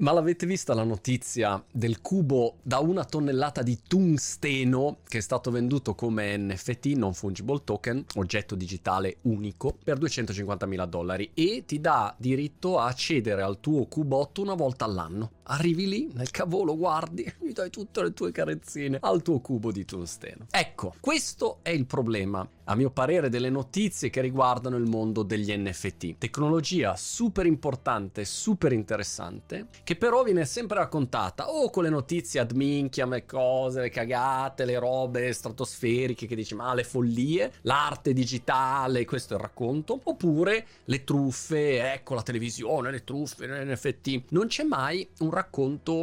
Ma l'avete vista la notizia del cubo da una tonnellata di tungsteno che è stato venduto come NFT, non fungible token, oggetto digitale unico, per 250 mila dollari e ti dà diritto a accedere al tuo cubotto una volta all'anno. Arrivi lì, nel cavolo, guardi, gli dai tutte le tue carezzine al tuo cubo di tungsteno. Ecco, questo è il problema, a mio parere, delle notizie che riguardano il mondo degli NFT. Tecnologia super importante, super interessante, che però viene sempre raccontata o con le notizie ad minchia, le cose, le cagate, le robe stratosferiche che dici ma le follie, l'arte digitale, questo è il racconto, oppure le truffe, ecco la televisione, le truffe, l'NFT. Non c'è mai un racconto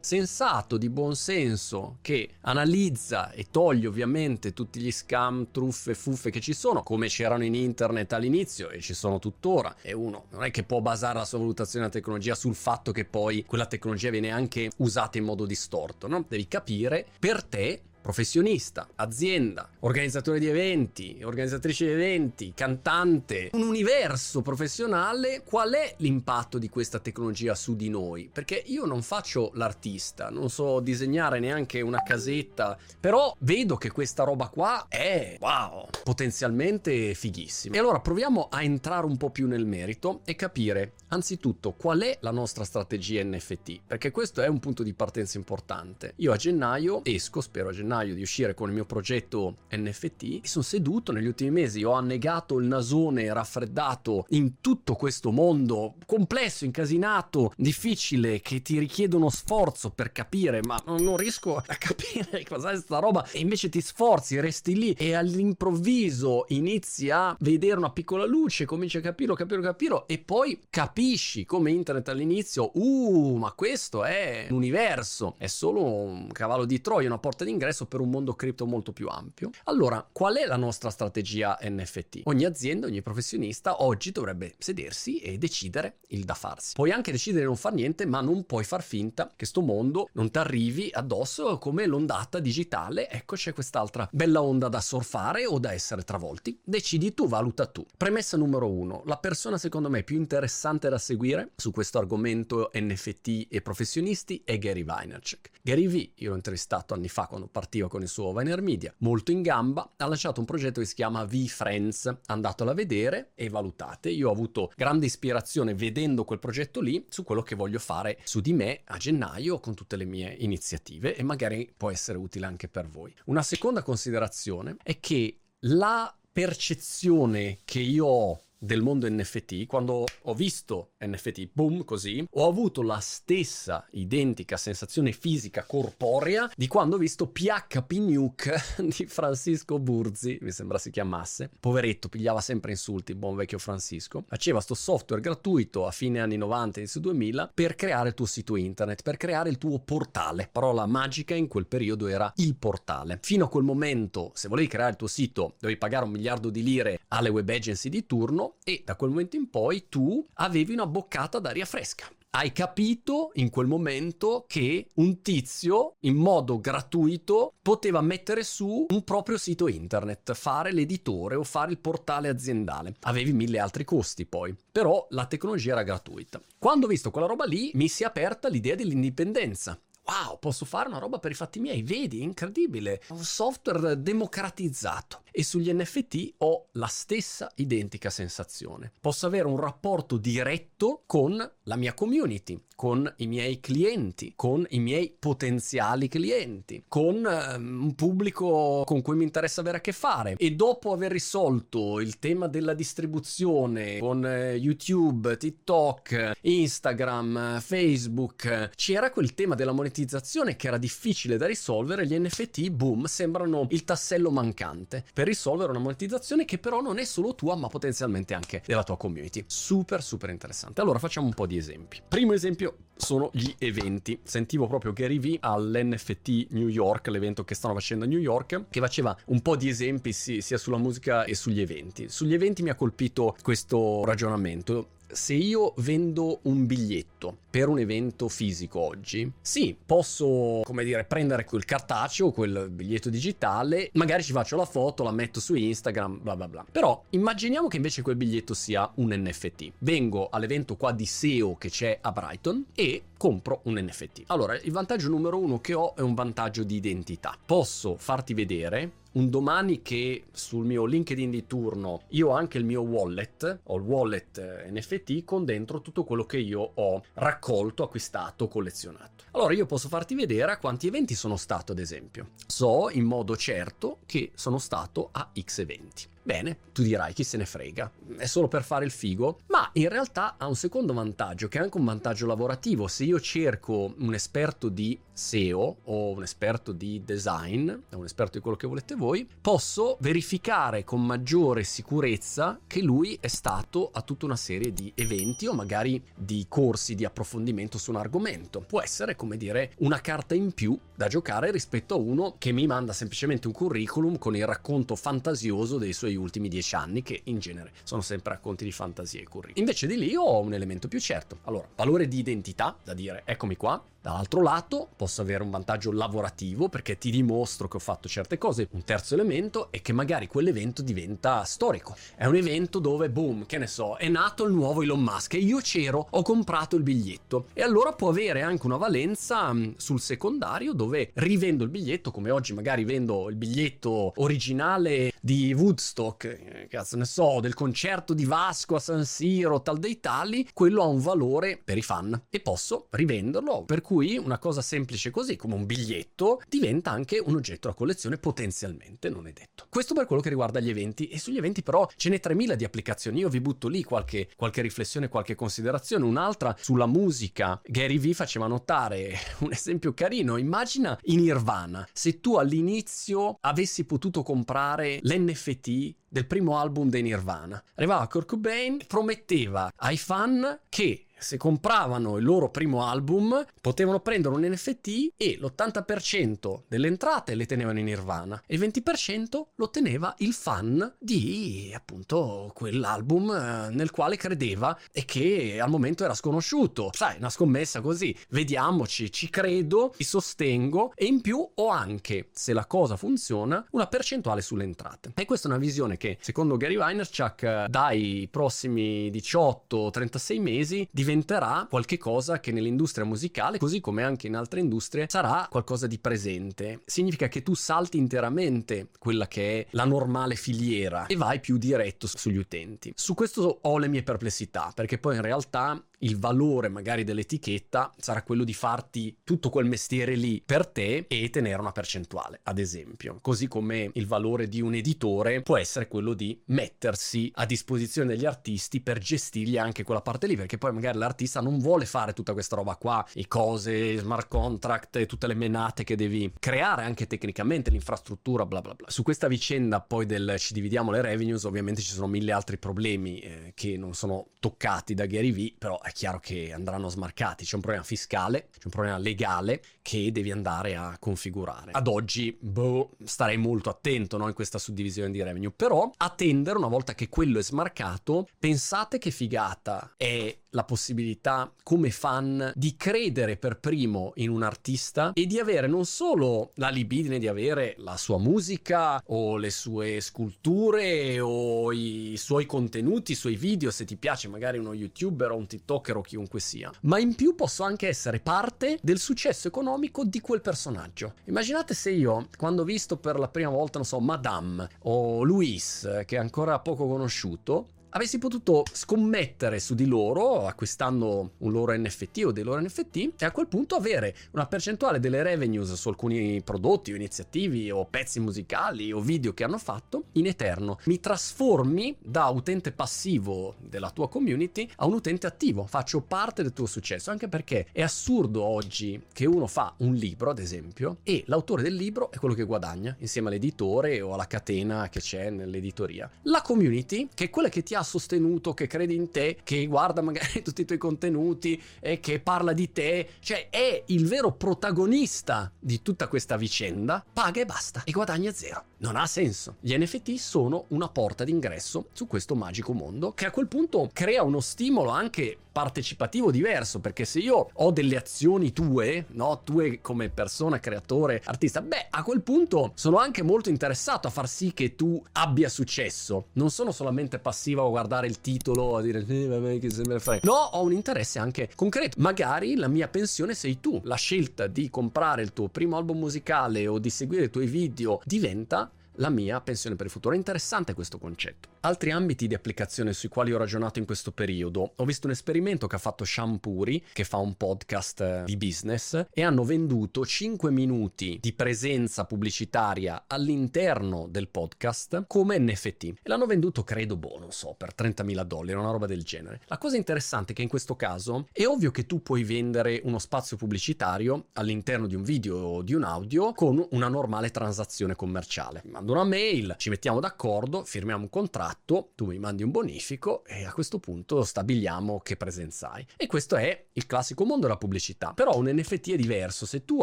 sensato, di buon senso, che analizza e toglie ovviamente tutti gli scam, truffe, fuffe che ci sono, come c'erano in internet all'inizio e ci sono tuttora. E uno non è che può basare la sua valutazione della tecnologia sul fatto che poi quella tecnologia viene anche usata in modo distorto, no? Devi capire per te professionista, azienda, organizzatore di eventi, organizzatrice di eventi, cantante, un universo professionale, qual è l'impatto di questa tecnologia su di noi? Perché io non faccio l'artista, non so disegnare neanche una casetta, però vedo che questa roba qua è wow, potenzialmente fighissima. E allora proviamo a entrare un po' più nel merito e capire anzitutto qual è la nostra strategia NFT, perché questo è un punto di partenza importante. Io a gennaio esco, spero a gennaio gennaio di uscire con il mio progetto NFT e sono seduto negli ultimi mesi, ho annegato il nasone raffreddato in tutto questo mondo complesso, incasinato, difficile, che ti richiede uno sforzo per capire, ma non riesco a capire cos'è sta roba. E invece ti sforzi, resti lì e all'improvviso inizi a vedere una piccola luce, cominci a capirlo, capirlo, capirlo e poi capisci come internet all'inizio, uh, ma questo è un universo, è solo un cavallo di Troia, una porta d'ingresso per un mondo cripto molto più ampio. Allora, qual è la nostra strategia NFT? Ogni azienda, ogni professionista oggi dovrebbe sedersi e decidere il da farsi. Puoi anche decidere di non fare niente, ma non puoi far finta che sto mondo non ti arrivi addosso come l'ondata digitale. Ecco c'è quest'altra bella onda da surfare o da essere travolti. Decidi tu, valuta tu. Premessa numero uno, la persona secondo me più interessante da seguire su questo argomento NFT e professionisti è Gary Vaynerchuk. Gary V, io l'ho intervistato anni fa quando partiva partiva con il suo Media, molto in gamba, ha lanciato un progetto che si chiama V-Friends, andatelo a vedere e valutate. Io ho avuto grande ispirazione vedendo quel progetto lì su quello che voglio fare su di me a gennaio con tutte le mie iniziative e magari può essere utile anche per voi. Una seconda considerazione è che la percezione che io ho del mondo NFT, quando ho visto NFT, boom, così, ho avuto la stessa identica sensazione fisica corporea di quando ho visto PHP Nuke di Francisco Burzi, mi sembra si chiamasse. Poveretto, pigliava sempre insulti, buon vecchio Francisco. Faceva sto software gratuito a fine anni 90, inizio 2000, per creare il tuo sito internet, per creare il tuo portale. Parola magica in quel periodo era il portale. Fino a quel momento, se volevi creare il tuo sito, dovevi pagare un miliardo di lire alle web agency di turno, e da quel momento in poi tu avevi una boccata d'aria fresca. Hai capito in quel momento che un tizio in modo gratuito poteva mettere su un proprio sito internet, fare l'editore o fare il portale aziendale. Avevi mille altri costi poi, però la tecnologia era gratuita. Quando ho visto quella roba lì mi si è aperta l'idea dell'indipendenza wow, posso fare una roba per i fatti miei, vedi, incredibile, un software democratizzato. E sugli NFT ho la stessa identica sensazione. Posso avere un rapporto diretto con la mia community, con i miei clienti, con i miei potenziali clienti, con um, un pubblico con cui mi interessa avere a che fare. E dopo aver risolto il tema della distribuzione con uh, YouTube, TikTok, Instagram, Facebook, c'era quel tema della monetizzazione monetizzazione che era difficile da risolvere, gli NFT, boom, sembrano il tassello mancante per risolvere una monetizzazione che però non è solo tua, ma potenzialmente anche della tua community. Super, super interessante. Allora facciamo un po' di esempi. Primo esempio sono gli eventi. Sentivo proprio Gary V all'NFT New York, l'evento che stanno facendo a New York, che faceva un po' di esempi sia sulla musica e sugli eventi. Sugli eventi mi ha colpito questo ragionamento se io vendo un biglietto per un evento fisico oggi, sì, posso, come dire, prendere quel cartaceo, quel biglietto digitale, magari ci faccio la foto, la metto su Instagram, bla bla bla. Però immaginiamo che invece quel biglietto sia un NFT. Vengo all'evento qua di SEO che c'è a Brighton e compro un NFT. Allora, il vantaggio numero uno che ho è un vantaggio di identità. Posso farti vedere un domani che sul mio LinkedIn di turno io ho anche il mio wallet, ho il wallet eh, NFT con dentro tutto quello che io ho raccolto, acquistato, collezionato. Allora io posso farti vedere a quanti eventi sono stato ad esempio. So in modo certo che sono stato a X eventi. Bene, tu dirai chi se ne frega, è solo per fare il figo, ma in realtà ha un secondo vantaggio che è anche un vantaggio lavorativo. Se io cerco un esperto di SEO o un esperto di design, un esperto di quello che volete voi, posso verificare con maggiore sicurezza che lui è stato a tutta una serie di eventi o magari di corsi di approfondimento su un argomento. Può essere, come dire, una carta in più da giocare rispetto a uno che mi manda semplicemente un curriculum con il racconto fantasioso dei suoi ultimi dieci anni, che in genere sono sempre racconti di fantasia e curriculum. Invece di lì ho un elemento più certo. Allora, valore di identità, da dire eccomi qua, Dall'altro lato posso avere un vantaggio lavorativo perché ti dimostro che ho fatto certe cose. Un terzo elemento è che magari quell'evento diventa storico. È un evento dove, boom, che ne so, è nato il nuovo Elon Musk e io c'ero, ho comprato il biglietto. E allora può avere anche una valenza mh, sul secondario dove rivendo il biglietto, come oggi magari vendo il biglietto originale di Woodstock, eh, cazzo ne so, del concerto di Vasco a San Siro, tal dei tali, quello ha un valore per i fan e posso rivenderlo per cui cui una cosa semplice così come un biglietto diventa anche un oggetto da collezione potenzialmente, non è detto. Questo per quello che riguarda gli eventi e sugli eventi però ce n'è 3000 di applicazioni, io vi butto lì qualche, qualche riflessione, qualche considerazione, un'altra sulla musica. Gary V faceva notare un esempio carino, immagina in Nirvana, se tu all'inizio avessi potuto comprare l'NFT del primo album dei Nirvana. Arrivava Kurt Cobain, prometteva ai fan che se compravano il loro primo album potevano prendere un NFT e l'80% delle entrate le tenevano in Nirvana e il 20% lo teneva il fan di appunto quell'album eh, nel quale credeva e che al momento era sconosciuto. Sai, una scommessa così, vediamoci, ci credo, ti sostengo e in più ho anche, se la cosa funziona, una percentuale sulle entrate. E questa è una visione che secondo Gary Vaynerchuk eh, dai prossimi 18-36 mesi di diventerà qualche cosa che nell'industria musicale, così come anche in altre industrie, sarà qualcosa di presente. Significa che tu salti interamente quella che è la normale filiera e vai più diretto sugli utenti. Su questo ho le mie perplessità, perché poi in realtà il valore magari dell'etichetta sarà quello di farti tutto quel mestiere lì per te e tenere una percentuale, ad esempio. Così come il valore di un editore può essere quello di mettersi a disposizione degli artisti per gestirgli anche quella parte lì, perché poi magari l'artista non vuole fare tutta questa roba qua, i cose, smart contract tutte le menate che devi creare anche tecnicamente, l'infrastruttura, bla bla bla. Su questa vicenda poi del ci dividiamo le revenues, ovviamente ci sono mille altri problemi eh, che non sono toccati da Gary Vee, però è chiaro che andranno smarcati. C'è un problema fiscale, c'è un problema legale che devi andare a configurare. Ad oggi, boh, starei molto attento no, in questa suddivisione di revenue, però attendere una volta che quello è smarcato, pensate che figata è la possibilità come fan di credere per primo in un artista e di avere non solo la libidine di avere la sua musica o le sue sculture o i suoi contenuti, i suoi video se ti piace magari uno youtuber o un tiktoker o chiunque sia, ma in più posso anche essere parte del successo economico di quel personaggio. Immaginate se io quando ho visto per la prima volta, non so, Madame o Luis che è ancora poco conosciuto, avessi potuto scommettere su di loro acquistando un loro NFT o dei loro NFT e a quel punto avere una percentuale delle revenues su alcuni prodotti o iniziativi o pezzi musicali o video che hanno fatto in eterno. Mi trasformi da utente passivo della tua community a un utente attivo, faccio parte del tuo successo, anche perché è assurdo oggi che uno fa un libro, ad esempio, e l'autore del libro è quello che guadagna insieme all'editore o alla catena che c'è nell'editoria. La community, che è quella che ti ha sostenuto, che crede in te, che guarda magari tutti i tuoi contenuti e che parla di te, cioè è il vero protagonista di tutta questa vicenda, paga e basta e guadagna zero. Non ha senso. Gli NFT sono una porta d'ingresso su questo magico mondo che a quel punto crea uno stimolo anche partecipativo diverso, perché se io ho delle azioni tue, no, tue come persona, creatore, artista, beh, a quel punto sono anche molto interessato a far sì che tu abbia successo. Non sono solamente passivo a guardare il titolo, a dire, eh, vabbè, che se me frega. No, ho un interesse anche concreto. Magari la mia pensione sei tu. La scelta di comprare il tuo primo album musicale o di seguire i tuoi video diventa la mia pensione per il futuro. È interessante questo concetto. Altri ambiti di applicazione sui quali ho ragionato in questo periodo. Ho visto un esperimento che ha fatto Shampuri, che fa un podcast eh, di business, e hanno venduto 5 minuti di presenza pubblicitaria all'interno del podcast come NFT. E l'hanno venduto, credo, boh, non so, per 30.000 dollari, una roba del genere. La cosa interessante è che in questo caso è ovvio che tu puoi vendere uno spazio pubblicitario all'interno di un video o di un audio con una normale transazione commerciale. Mando una mail, ci mettiamo d'accordo, firmiamo un contratto, tu mi mandi un bonifico e a questo punto stabiliamo che presenza hai. E questo è il classico mondo della pubblicità. Però un NFT è diverso. Se tu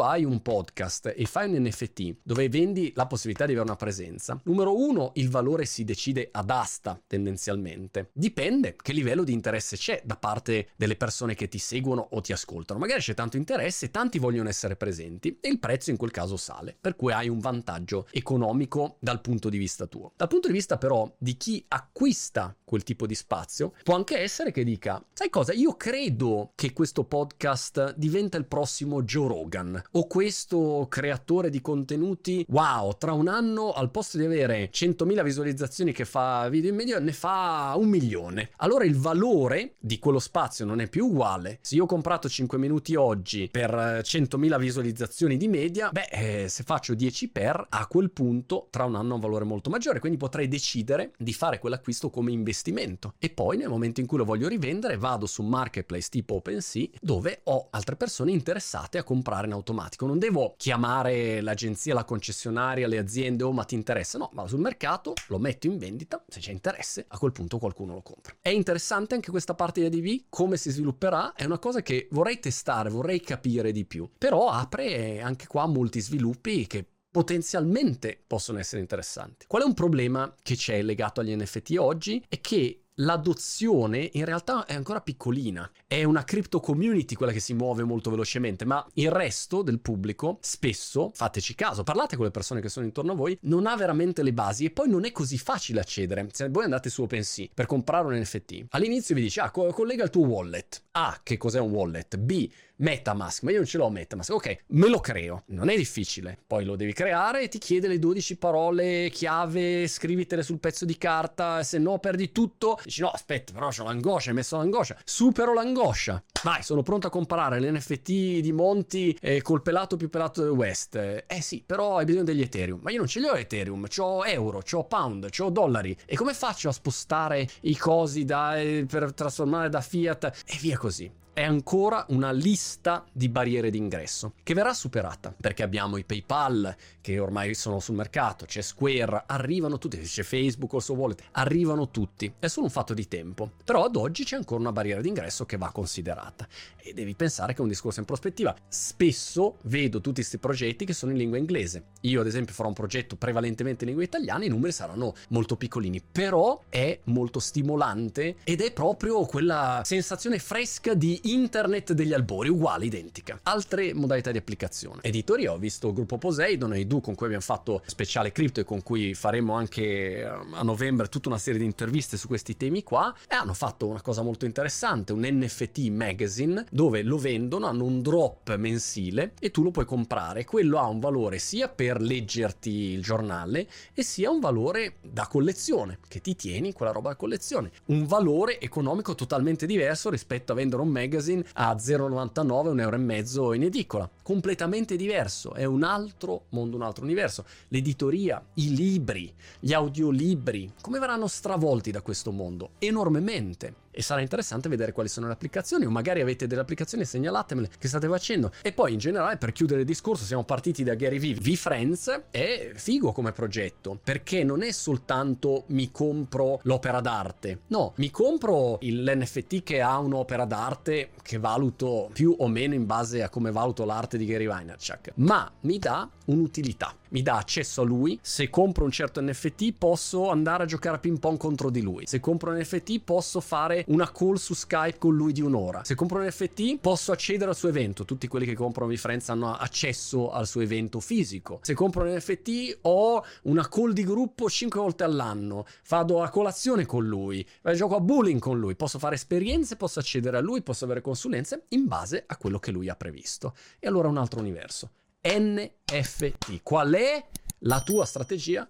hai un podcast e fai un NFT dove vendi la possibilità di avere una presenza, numero uno, il valore si decide ad asta tendenzialmente. Dipende che livello di interesse c'è da parte delle persone che ti seguono o ti ascoltano. Magari c'è tanto interesse, tanti vogliono essere presenti e il prezzo in quel caso sale, per cui hai un vantaggio economico dal punto di vista tuo. Dal punto di vista però di chi acquista quel tipo di spazio, può anche essere che dica, sai cosa, io credo che questo podcast diventa il prossimo Joe Rogan o questo creatore di contenuti, wow, tra un anno al posto di avere 100.000 visualizzazioni che fa video in media ne fa un milione. Allora il valore di quello spazio non è più uguale. Se io ho comprato 5 minuti oggi per 100.000 visualizzazioni di media, beh, eh, se faccio 10 per, a quel punto tra un anno ha un valore molto maggiore, quindi potrei decidere di fare quell'acquisto come investimento e poi nel momento in cui lo voglio rivendere vado su un marketplace tipo OpenSea dove ho altre persone interessate a comprare in automatico. Non devo chiamare l'agenzia, la concessionaria, le aziende, oh ma ti interessa? No, vado sul mercato, lo metto in vendita, se c'è interesse a quel punto qualcuno lo compra. È interessante anche questa parte di ADV, come si svilupperà, è una cosa che vorrei testare, vorrei capire di più, però apre anche qua molti sviluppi che potenzialmente possono essere interessanti. Qual è un problema che c'è legato agli NFT oggi? È che l'adozione in realtà è ancora piccolina. È una crypto community quella che si muove molto velocemente, ma il resto del pubblico, spesso, fateci caso, parlate con le persone che sono intorno a voi, non ha veramente le basi e poi non è così facile accedere. Se voi andate su OpenSea per comprare un NFT, all'inizio vi dice, ah, co- collega il tuo wallet. A, che cos'è un wallet? B, Metamask, ma io non ce l'ho Metamask. Ok, me lo creo. Non è difficile. Poi lo devi creare e ti chiede le 12 parole chiave, scrivitele sul pezzo di carta, se no perdi tutto. Dici no, aspetta, però c'ho l'angoscia, hai messo l'angoscia. Supero l'angoscia. Vai, sono pronto a comprare l'NFT di Monti eh, col pelato più pelato del West. Eh sì, però hai bisogno degli Ethereum. Ma io non ce li ho Ethereum, ho euro, ho pound, ho dollari. E come faccio a spostare i cosi da, eh, per trasformare da fiat e via così? È ancora una lista di barriere d'ingresso che verrà superata perché abbiamo i PayPal che ormai sono sul mercato, c'è Square, arrivano tutti, c'è Facebook o il suo wallet, arrivano tutti, è solo un fatto di tempo. Però ad oggi c'è ancora una barriera d'ingresso che va considerata e devi pensare che è un discorso in prospettiva. Spesso vedo tutti questi progetti che sono in lingua inglese. Io ad esempio farò un progetto prevalentemente in lingua italiana, i numeri saranno molto piccolini, però è molto stimolante ed è proprio quella sensazione fresca di internet degli albori, uguale, identica. Altre modalità di applicazione. Editoria, ho visto gruppo Poseidon e i due con cui abbiamo fatto speciale cripto e con cui faremo anche eh, a novembre tutta una serie di interviste su questi temi qua e hanno fatto una cosa molto interessante, un NFT magazine dove lo vendono, hanno un drop mensile e tu lo puoi comprare. Quello ha un valore sia per leggerti il giornale e sia un valore da collezione, che ti tieni quella roba da collezione. Un valore economico totalmente diverso rispetto a vendere un magazine magazine a 0,99, un euro e mezzo in edicola. Completamente diverso, è un altro mondo, un altro universo. L'editoria, i libri, gli audiolibri, come verranno stravolti da questo mondo? Enormemente e sarà interessante vedere quali sono le applicazioni o magari avete delle applicazioni segnalatemele che state facendo. E poi in generale per chiudere il discorso siamo partiti da Gary Vee V-Friends è figo come progetto perché non è soltanto mi compro l'opera d'arte. No mi compro l'NFT che ha un'opera d'arte che valuto più o meno in base a come valuto l'arte di Gary Vaynerchuk ma mi dà un'utilità mi dà accesso a lui. Se compro un certo NFT posso andare a giocare a ping pong contro di lui. Se compro un NFT posso fare una call su Skype con lui di un'ora. Se compro un NFT posso accedere al suo evento, tutti quelli che comprano VeFriends hanno accesso al suo evento fisico. Se compro un NFT ho una call di gruppo 5 volte all'anno, vado a colazione con lui, gioco a bowling con lui, posso fare esperienze, posso accedere a lui, posso avere consulenze in base a quello che lui ha previsto. E allora un altro universo. NFT. Qual è la tua strategia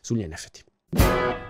sugli NFT?